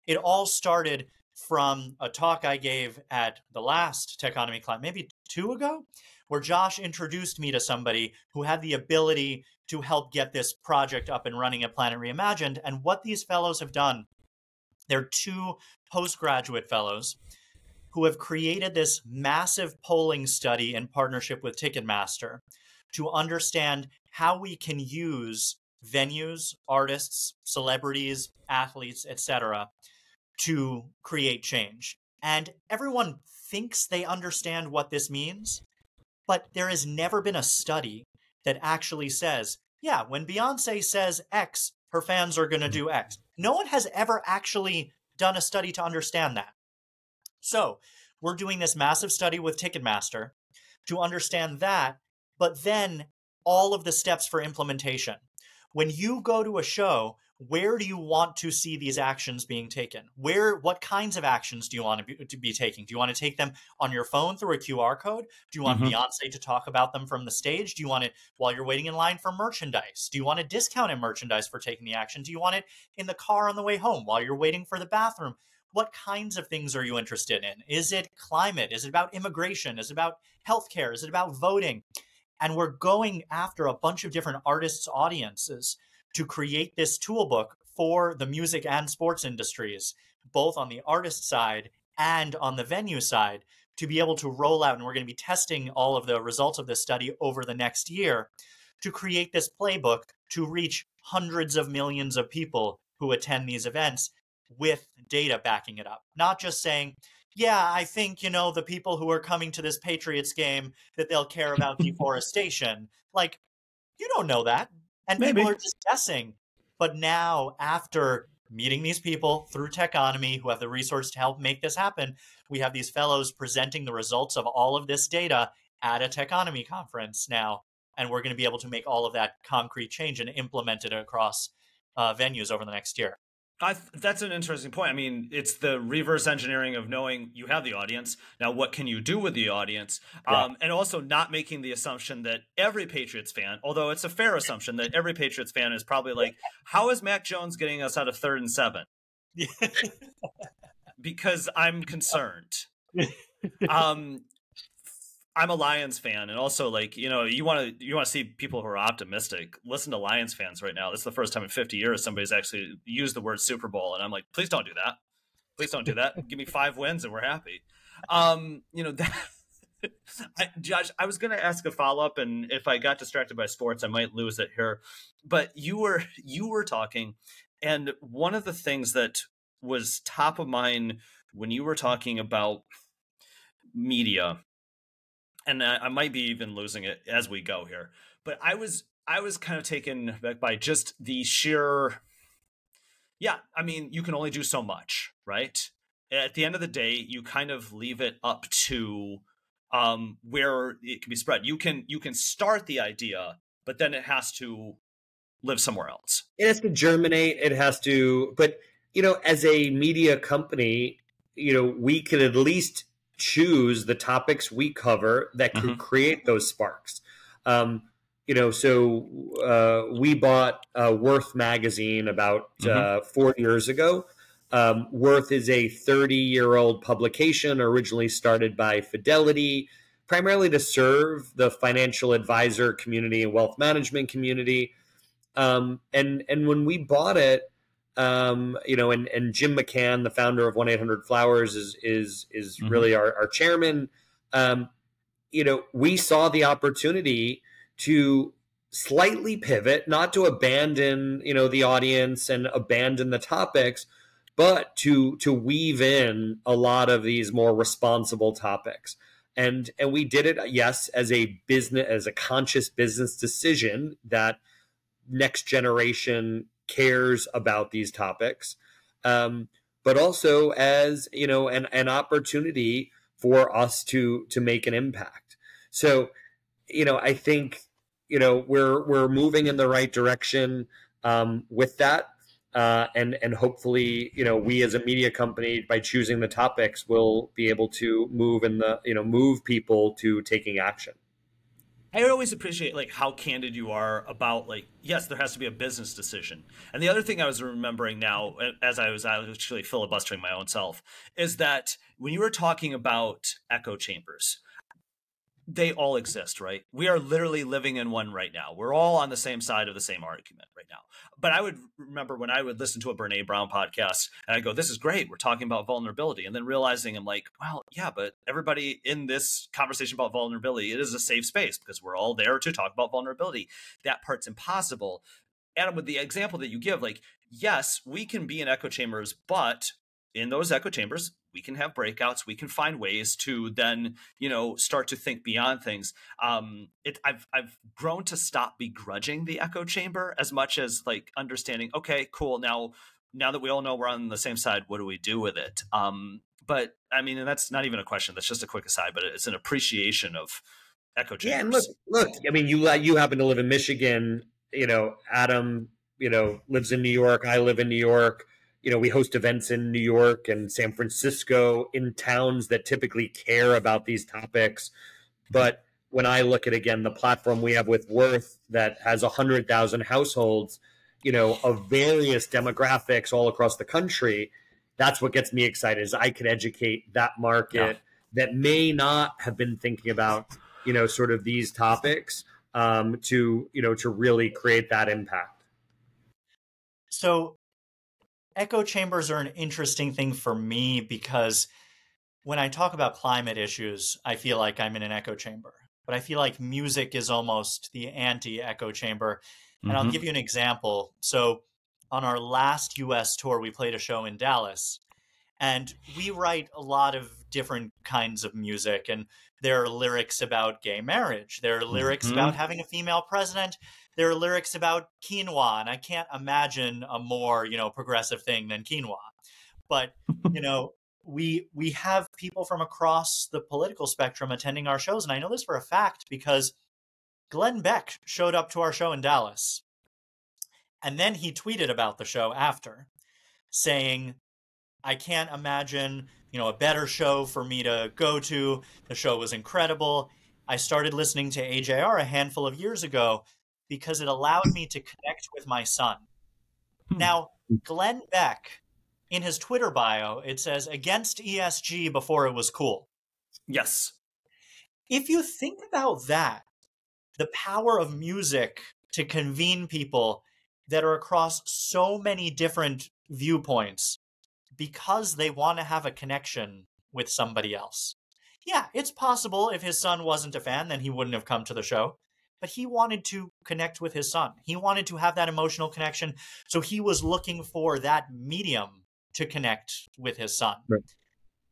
it all started from a talk I gave at the last Techonomy Climate, maybe two ago, where Josh introduced me to somebody who had the ability to help get this project up and running at Planet Reimagined. And what these fellows have done, they're two postgraduate fellows who have created this massive polling study in partnership with Ticketmaster to understand how we can use venues, artists, celebrities, athletes, etc., to create change. And everyone thinks they understand what this means, but there has never been a study that actually says, yeah, when Beyonce says X, her fans are going to mm-hmm. do X. No one has ever actually done a study to understand that. So, we're doing this massive study with Ticketmaster to understand that, but then all of the steps for implementation. When you go to a show, where do you want to see these actions being taken? Where, what kinds of actions do you want to be, to be taking? Do you want to take them on your phone through a QR code? Do you want mm-hmm. Beyonce to talk about them from the stage? Do you want it while you're waiting in line for merchandise? Do you want a discount in merchandise for taking the action? Do you want it in the car on the way home while you're waiting for the bathroom? What kinds of things are you interested in? Is it climate? Is it about immigration? Is it about healthcare? Is it about voting? And we're going after a bunch of different artists' audiences to create this toolbook for the music and sports industries, both on the artist side and on the venue side, to be able to roll out. And we're going to be testing all of the results of this study over the next year to create this playbook to reach hundreds of millions of people who attend these events with data backing it up. Not just saying, yeah, I think, you know, the people who are coming to this Patriots game that they'll care about deforestation. Like, you don't know that. And Maybe. people are just guessing. But now, after meeting these people through Techonomy who have the resource to help make this happen, we have these fellows presenting the results of all of this data at a Techonomy conference now. And we're going to be able to make all of that concrete change and implement it across uh, venues over the next year. I, that's an interesting point. I mean, it's the reverse engineering of knowing you have the audience. Now, what can you do with the audience? Yeah. Um, and also not making the assumption that every Patriots fan, although it's a fair assumption that every Patriots fan is probably like, how is Mac Jones getting us out of third and seven? because I'm concerned. um, I'm a Lions fan, and also like you know, you want to you want to see people who are optimistic. Listen to Lions fans right now. This is the first time in 50 years somebody's actually used the word Super Bowl, and I'm like, please don't do that. Please don't do that. Give me five wins and we're happy. Um, you know that. I, Josh, I was going to ask a follow up, and if I got distracted by sports, I might lose it here. But you were you were talking, and one of the things that was top of mind when you were talking about media and I, I might be even losing it as we go here. But I was I was kind of taken back by just the sheer yeah, I mean, you can only do so much, right? At the end of the day, you kind of leave it up to um, where it can be spread. You can you can start the idea, but then it has to live somewhere else. It has to germinate. It has to, but you know, as a media company, you know, we can at least choose the topics we cover that could mm-hmm. create those sparks. Um, you know, so uh, we bought uh, Worth magazine about uh, mm-hmm. uh, four years ago. Um, Worth is a 30 year old publication originally started by Fidelity, primarily to serve the financial advisor community and wealth management community. Um, and and when we bought it, um, you know, and, and Jim McCann, the founder of 1-800-Flowers is, is, is mm-hmm. really our, our chairman. Um, you know, we saw the opportunity to slightly pivot, not to abandon, you know, the audience and abandon the topics, but to, to weave in a lot of these more responsible topics. And, and we did it, yes, as a business, as a conscious business decision that next generation cares about these topics, um, but also as you know an, an opportunity for us to to make an impact. So, you know, I think you know we're we're moving in the right direction um, with that. Uh, and and hopefully you know we as a media company by choosing the topics will be able to move in the you know move people to taking action I always appreciate like how candid you are about like yes, there has to be a business decision. And the other thing I was remembering now, as I was actually filibustering my own self, is that when you were talking about echo chambers, they all exist, right? We are literally living in one right now. We're all on the same side of the same argument right now. But I would remember when I would listen to a Brene Brown podcast and I go, this is great. We're talking about vulnerability. And then realizing I'm like, well, yeah, but everybody in this conversation about vulnerability, it is a safe space because we're all there to talk about vulnerability. That part's impossible. Adam, with the example that you give, like, yes, we can be in echo chambers, but in those echo chambers, we can have breakouts we can find ways to then you know start to think beyond things. Um it i've i've grown to stop begrudging the echo chamber as much as like understanding okay cool now now that we all know we're on the same side what do we do with it? Um but i mean and that's not even a question that's just a quick aside but it's an appreciation of echo chambers yeah and look look i mean you you happen to live in michigan you know adam you know lives in new york i live in new york you know, we host events in New York and San Francisco in towns that typically care about these topics. But when I look at again the platform we have with Worth that has a hundred thousand households, you know, of various demographics all across the country, that's what gets me excited. Is I can educate that market yeah. that may not have been thinking about, you know, sort of these topics um, to you know to really create that impact. So echo chambers are an interesting thing for me because when I talk about climate issues, I feel like I'm in an echo chamber. But I feel like music is almost the anti echo chamber. And mm-hmm. I'll give you an example. So, on our last US tour, we played a show in Dallas. And we write a lot of different kinds of music. And there are lyrics about gay marriage, there are lyrics mm-hmm. about having a female president, there are lyrics about quinoa, and I can't imagine a more you know progressive thing than quinoa. But you know, we we have people from across the political spectrum attending our shows, and I know this for a fact because Glenn Beck showed up to our show in Dallas, and then he tweeted about the show after, saying, "I can't imagine." You know, a better show for me to go to. The show was incredible. I started listening to AJR a handful of years ago because it allowed me to connect with my son. Hmm. Now, Glenn Beck, in his Twitter bio, it says against ESG before it was cool. Yes. if you think about that, the power of music to convene people that are across so many different viewpoints because they want to have a connection with somebody else. Yeah, it's possible if his son wasn't a fan, then he wouldn't have come to the show. But he wanted to connect with his son. He wanted to have that emotional connection. So he was looking for that medium to connect with his son. Right.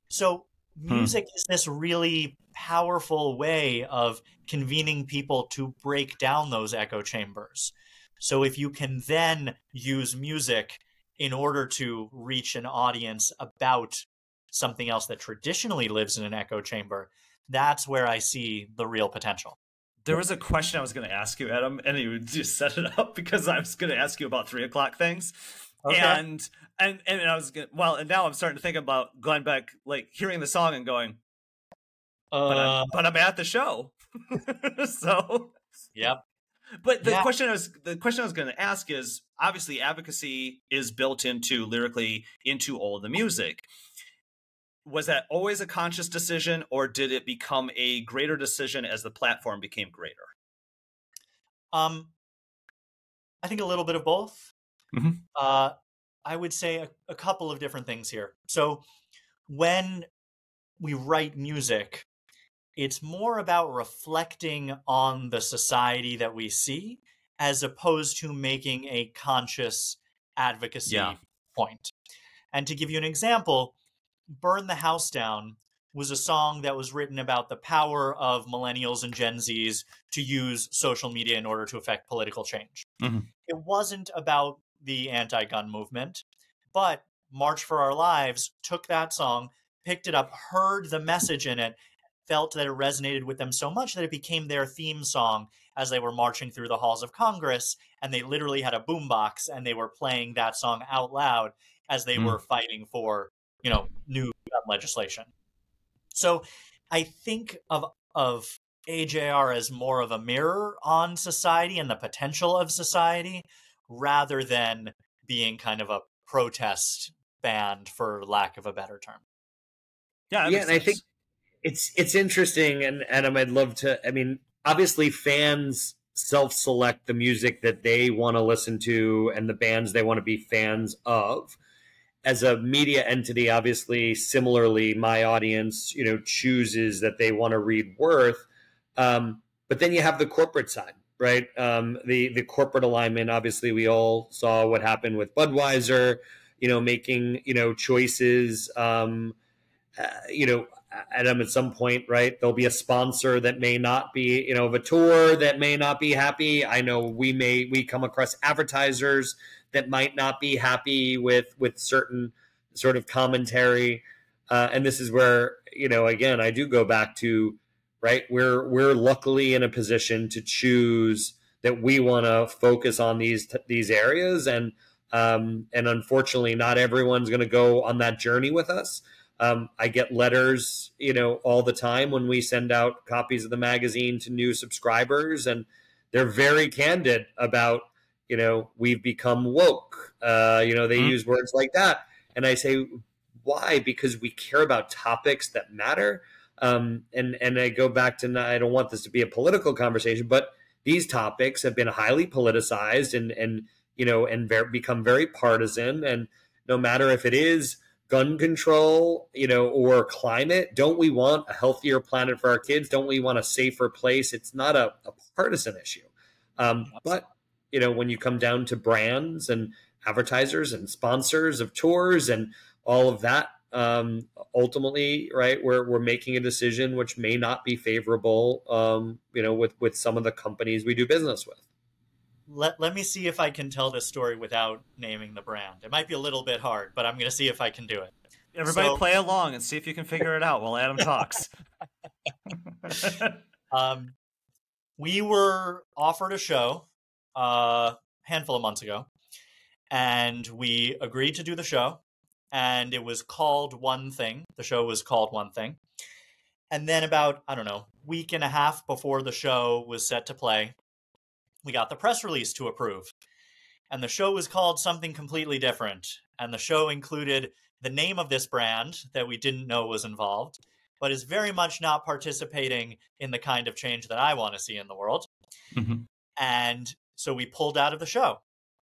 So hmm. music hmm. is this really powerful way of convening people to break down those echo chambers. So if you can then use music in order to reach an audience about something else that traditionally lives in an echo chamber, that's where I see the real potential. There was a question I was going to ask you, Adam, and you just set it up because I was going to ask you about three o'clock things. Okay. And and and I was gonna, well, and now I'm starting to think about Glenn Beck, like hearing the song and going, uh, but, I'm, but I'm at the show, so yep. But the yeah. question I was the question I was going to ask is obviously advocacy is built into lyrically into all the music. Was that always a conscious decision, or did it become a greater decision as the platform became greater? Um, I think a little bit of both. Mm-hmm. Uh, I would say a, a couple of different things here. So when we write music, it's more about reflecting on the society that we see as opposed to making a conscious advocacy yeah. point. And to give you an example, Burn the House Down was a song that was written about the power of millennials and Gen Zs to use social media in order to affect political change. Mm-hmm. It wasn't about the anti gun movement, but March for Our Lives took that song, picked it up, heard the message in it, felt that it resonated with them so much that it became their theme song as they were marching through the halls of Congress. And they literally had a boombox and they were playing that song out loud as they mm. were fighting for, you know, new legislation. So I think of of AJR as more of a mirror on society and the potential of society rather than being kind of a protest band for lack of a better term. Yeah, yeah, and sense. I think it's it's interesting, and Adam, I'd love to. I mean, obviously, fans self-select the music that they want to listen to and the bands they want to be fans of. As a media entity, obviously, similarly, my audience, you know, chooses that they want to read Worth. Um, but then you have the corporate side, right? Um, the the corporate alignment. Obviously, we all saw what happened with Budweiser. You know, making you know choices. Um, uh, you know, Adam, at some point, right? There'll be a sponsor that may not be, you know, of a tour that may not be happy. I know we may we come across advertisers that might not be happy with with certain sort of commentary, uh, and this is where you know, again, I do go back to right. We're we're luckily in a position to choose that we want to focus on these these areas, and um, and unfortunately, not everyone's going to go on that journey with us. Um, I get letters, you know, all the time when we send out copies of the magazine to new subscribers, and they're very candid about, you know, we've become woke. Uh, you know, they mm-hmm. use words like that, and I say, why? Because we care about topics that matter. Um, and and I go back to I don't want this to be a political conversation, but these topics have been highly politicized and and you know and ver- become very partisan. And no matter if it is gun control, you know, or climate? Don't we want a healthier planet for our kids? Don't we want a safer place? It's not a, a partisan issue. Um, but, you know, when you come down to brands and advertisers and sponsors of tours and all of that, um, ultimately, right, we're, we're making a decision which may not be favorable, um, you know, with, with some of the companies we do business with let, let me see if I can tell this story without naming the brand. It might be a little bit hard, but I'm going to see if I can do it. Everybody so, play along and see if you can figure it out while Adam talks. um, we were offered a show uh, a handful of months ago, and we agreed to do the show. And it was called One Thing. The show was called One Thing. And then about, I don't know, week and a half before the show was set to play, we got the press release to approve. And the show was called something completely different. And the show included the name of this brand that we didn't know was involved. but is very much not participating in the kind of change that I want to see in the world. Mm-hmm. And so we pulled out of the show,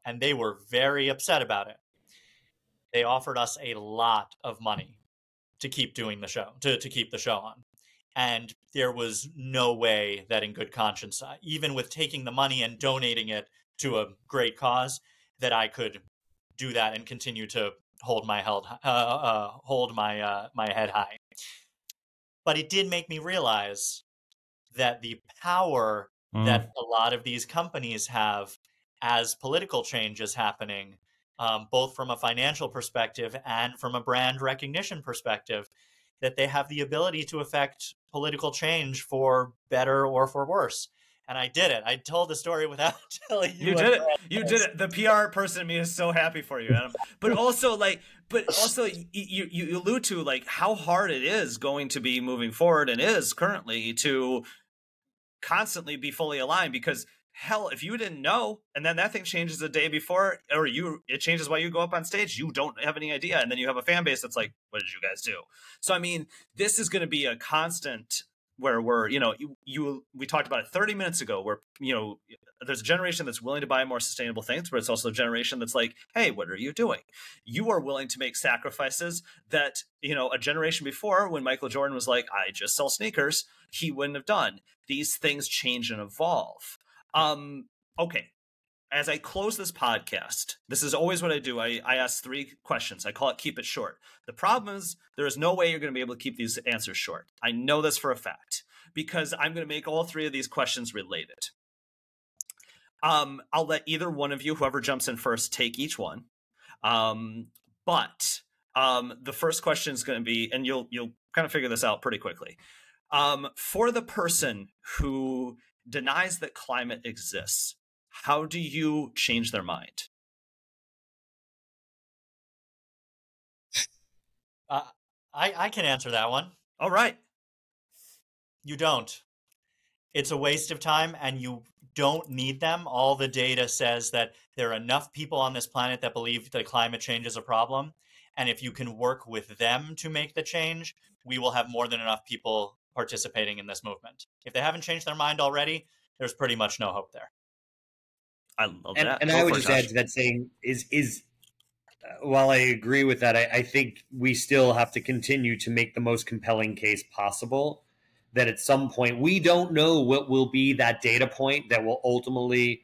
and they were very upset about it. They offered us a lot of money to keep doing the show, to, to keep the show on. And there was no way that, in good conscience, even with taking the money and donating it to a great cause, that I could do that and continue to hold my held uh, uh, hold my uh, my head high. But it did make me realize that the power mm. that a lot of these companies have as political change is happening, um, both from a financial perspective and from a brand recognition perspective, that they have the ability to affect political change for better or for worse and I did it. I told the story without telling you. You did it. You did it. The PR person in me is so happy for you, Adam. But also, like, but also, you, you you allude to like how hard it is going to be moving forward, and is currently to constantly be fully aligned because hell if you didn't know and then that thing changes the day before or you it changes while you go up on stage you don't have any idea and then you have a fan base that's like what did you guys do? So i mean this is going to be a constant where we're you know you, you, we talked about it 30 minutes ago where you know there's a generation that's willing to buy more sustainable things but it's also a generation that's like hey what are you doing? You are willing to make sacrifices that you know a generation before when michael jordan was like i just sell sneakers he wouldn't have done. These things change and evolve um okay as I close this podcast, this is always what I do. I, I ask three questions. I call it keep it short. The problem is there is no way you're going to be able to keep these answers short. I know this for a fact because I'm going to make all three of these questions related. Um, I'll let either one of you, whoever jumps in first, take each one. Um, but um, the first question is going to be, and you'll you'll kind of figure this out pretty quickly. Um, for the person who denies that climate exists, how do you change their mind? Uh, I I can answer that one. All right. You don't. It's a waste of time, and you don't need them. All the data says that there are enough people on this planet that believe that climate change is a problem. And if you can work with them to make the change, we will have more than enough people participating in this movement. If they haven't changed their mind already, there's pretty much no hope there. I love and, that. And Go I would just Josh. add to that saying is is uh, while I agree with that, I, I, think we still have to continue to make the most compelling case possible. That at some point we don't know what will be that data point that will ultimately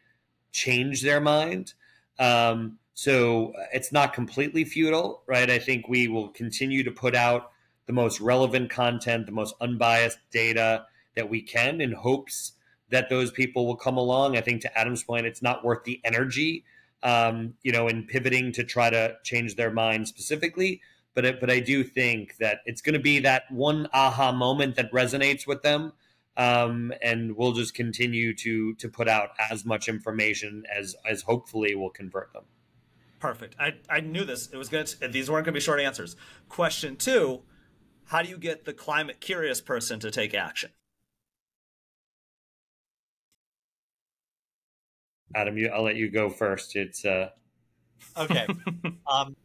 change their mind. Um, so uh, it's not completely futile, right? I think we will continue to put out the most relevant content, the most unbiased data that we can in hopes that those people will come along. I think to Adam's point, it's not worth the energy, um, you know, in pivoting to try to change their mind specifically. But it, but I do think that it's going to be that one aha moment that resonates with them, um, and we'll just continue to to put out as much information as as hopefully will convert them. Perfect. I, I knew this. It was good. These weren't going to be short answers. Question two: How do you get the climate curious person to take action? Adam, you, I'll let you go first. It's uh... okay. um,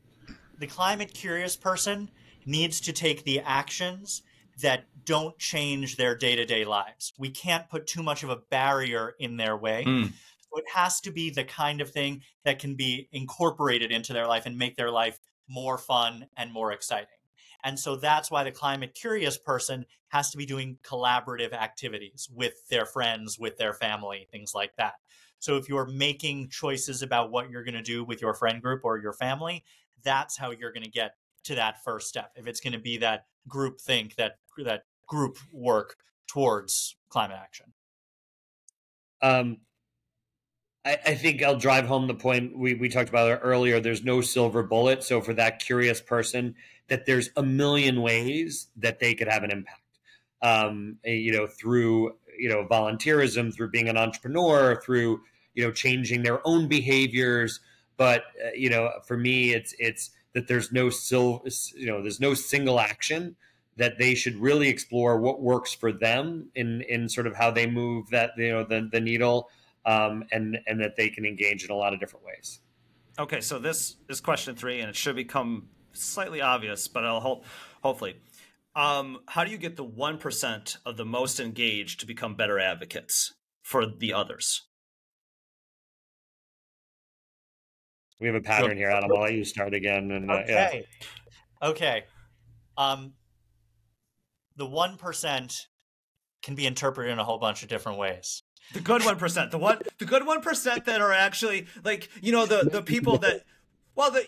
the climate curious person needs to take the actions that don't change their day to day lives. We can't put too much of a barrier in their way. Mm. So it has to be the kind of thing that can be incorporated into their life and make their life more fun and more exciting. And so that's why the climate curious person has to be doing collaborative activities with their friends, with their family, things like that. So if you're making choices about what you're going to do with your friend group or your family, that's how you're going to get to that first step. If it's going to be that group think, that that group work towards climate action. Um, I, I think I'll drive home the point we, we talked about earlier. There's no silver bullet. So for that curious person, that there's a million ways that they could have an impact. Um, you know, through you know volunteerism through being an entrepreneur through you know changing their own behaviors but uh, you know for me it's it's that there's no sil- you know there's no single action that they should really explore what works for them in in sort of how they move that you know the the needle um, and and that they can engage in a lot of different ways. Okay, so this is question three, and it should become slightly obvious, but I'll hope hopefully Um, how do you get the one percent of the most engaged to become better advocates for the others? We have a pattern here, Adam. I'll let you start again. And uh, okay, yeah. okay. Um, the one percent can be interpreted in a whole bunch of different ways. The good one percent, the one, the good one percent that are actually like you know the the people that. Well, the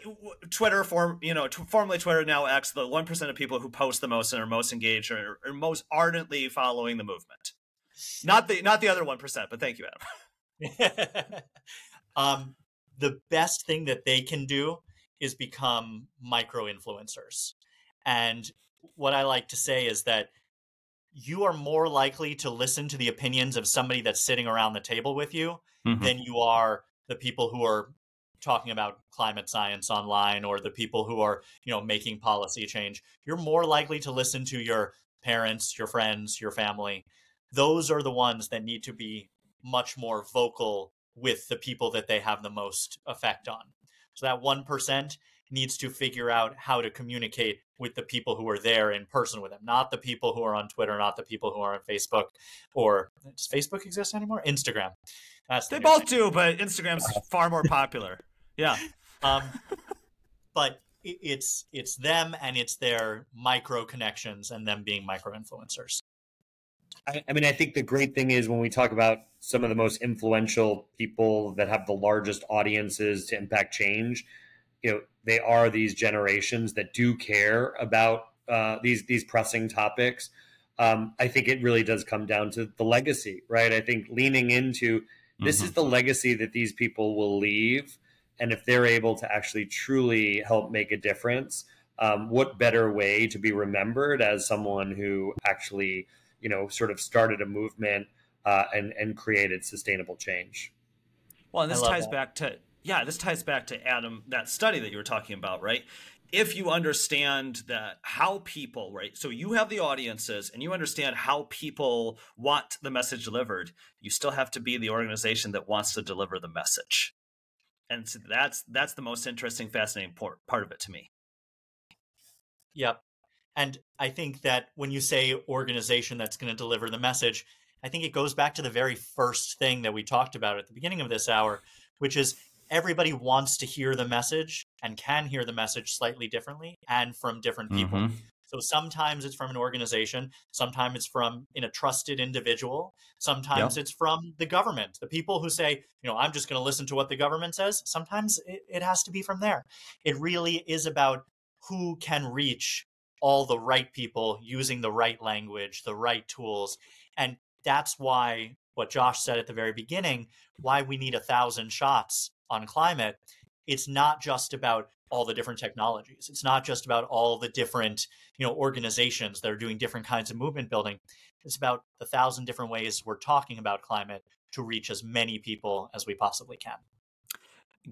Twitter form, you know, t- formerly Twitter, now X, the one percent of people who post the most and are most engaged or are most ardently following the movement. Not the not the other one percent, but thank you, Adam. um, the best thing that they can do is become micro influencers, and what I like to say is that you are more likely to listen to the opinions of somebody that's sitting around the table with you mm-hmm. than you are the people who are talking about climate science online or the people who are you know making policy change. You're more likely to listen to your parents your friends your family. Those are the ones that need to be much more vocal with the people that they have the most effect on. So that 1% needs to figure out how to communicate with the people who are there in person with them, not the people who are on Twitter, not the people who are on Facebook, or does Facebook exist anymore? Instagram. That's the they both thing. do, but Instagram's far more popular. Yeah. Um, but it's it's them and it's their micro connections and them being micro influencers. I, I mean, I think the great thing is when we talk about some of the most influential people that have the largest audiences to impact change, you know they are these generations that do care about uh, these these pressing topics. Um, I think it really does come down to the legacy, right? I think leaning into this mm-hmm. is the legacy that these people will leave, and if they're able to actually truly help make a difference, um, what better way to be remembered as someone who actually, you know, sort of started a movement uh, and and created sustainable change. Well, and this ties that. back to yeah, this ties back to Adam, that study that you were talking about, right? If you understand that how people, right? So you have the audiences and you understand how people want the message delivered, you still have to be the organization that wants to deliver the message. And so that's that's the most interesting, fascinating part, part of it to me. Yep. And I think that when you say organization that's going to deliver the message, I think it goes back to the very first thing that we talked about at the beginning of this hour, which is everybody wants to hear the message and can hear the message slightly differently and from different people. Mm-hmm. So sometimes it's from an organization, sometimes it's from in a trusted individual, sometimes yep. it's from the government. The people who say, you know, I'm just going to listen to what the government says, sometimes it, it has to be from there. It really is about who can reach all the right people using the right language, the right tools. And that's why what Josh said at the very beginning, why we need a thousand shots on climate, it's not just about all the different technologies. It's not just about all the different, you know, organizations that are doing different kinds of movement building. It's about the thousand different ways we're talking about climate to reach as many people as we possibly can.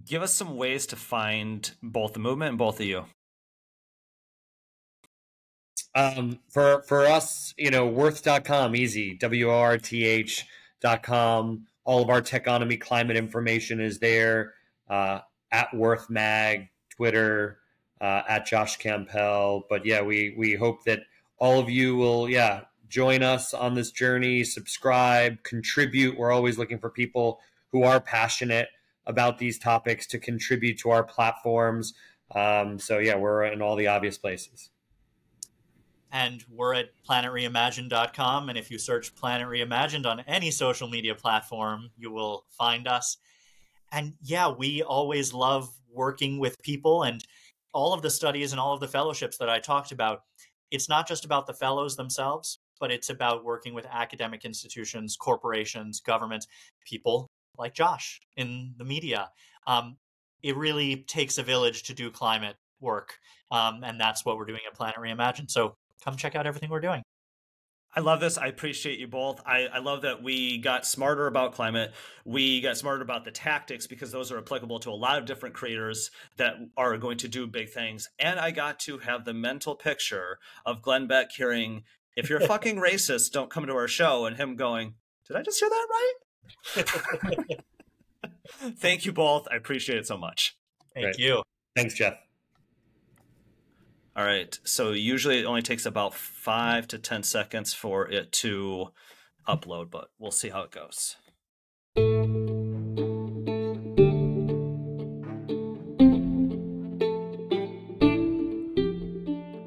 Give us some ways to find both the movement and both of you. Um, for for us, you know, worth.com, easy, W O R T H.com. All of our techonomy climate information is there uh, at Worth Mag, Twitter, uh, at Josh Kampel. But yeah, we we hope that all of you will yeah join us on this journey, subscribe, contribute. We're always looking for people who are passionate about these topics to contribute to our platforms. Um, so yeah, we're in all the obvious places and we're at planetreimagined.com. And if you search Planet Reimagined on any social media platform, you will find us. And yeah, we always love working with people and all of the studies and all of the fellowships that I talked about. It's not just about the fellows themselves, but it's about working with academic institutions, corporations, governments, people like Josh in the media. Um, it really takes a village to do climate work. Um, and that's what we're doing at Planet Reimagined. So come check out everything we're doing. I love this. I appreciate you both. I, I, love that we got smarter about climate. We got smarter about the tactics because those are applicable to a lot of different creators that are going to do big things. And I got to have the mental picture of Glenn Beck hearing, if you're fucking racist, don't come to our show, and him going, Did I just hear that right? Thank you both. I appreciate it so much. Thank Great. you. Thanks, Jeff. All right. So usually it only takes about five to 10 seconds for it to upload, but we'll see how it goes.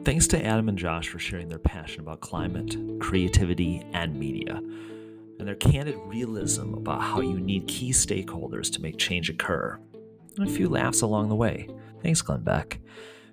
Thanks to Adam and Josh for sharing their passion about climate, creativity, and media, and their candid realism about how you need key stakeholders to make change occur, and a few laughs along the way. Thanks, Glenn Beck.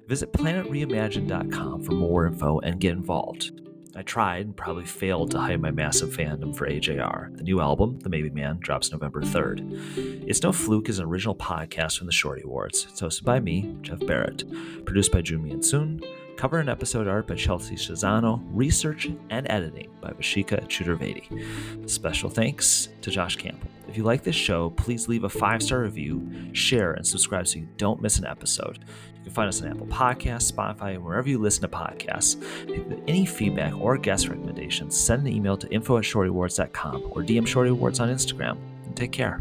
Visit planetreimagine.com for more info and get involved. I tried and probably failed to hide my massive fandom for AJR. The new album, The Maybe Man, drops November 3rd. It's No Fluke is an original podcast from the Shorty Awards. It's hosted by me, Jeff Barrett. Produced by Jumi and Soon. Cover and episode art by Chelsea Shazano. Research and editing by Vashika Chaturvedi. Special thanks to Josh Kampel. If you like this show, please leave a five star review, share, and subscribe so you don't miss an episode. You can find us on Apple Podcasts, Spotify, and wherever you listen to podcasts. If you have any feedback or guest recommendations, send an email to info at shortyawards.com or DM Shorty Awards on Instagram. Take care.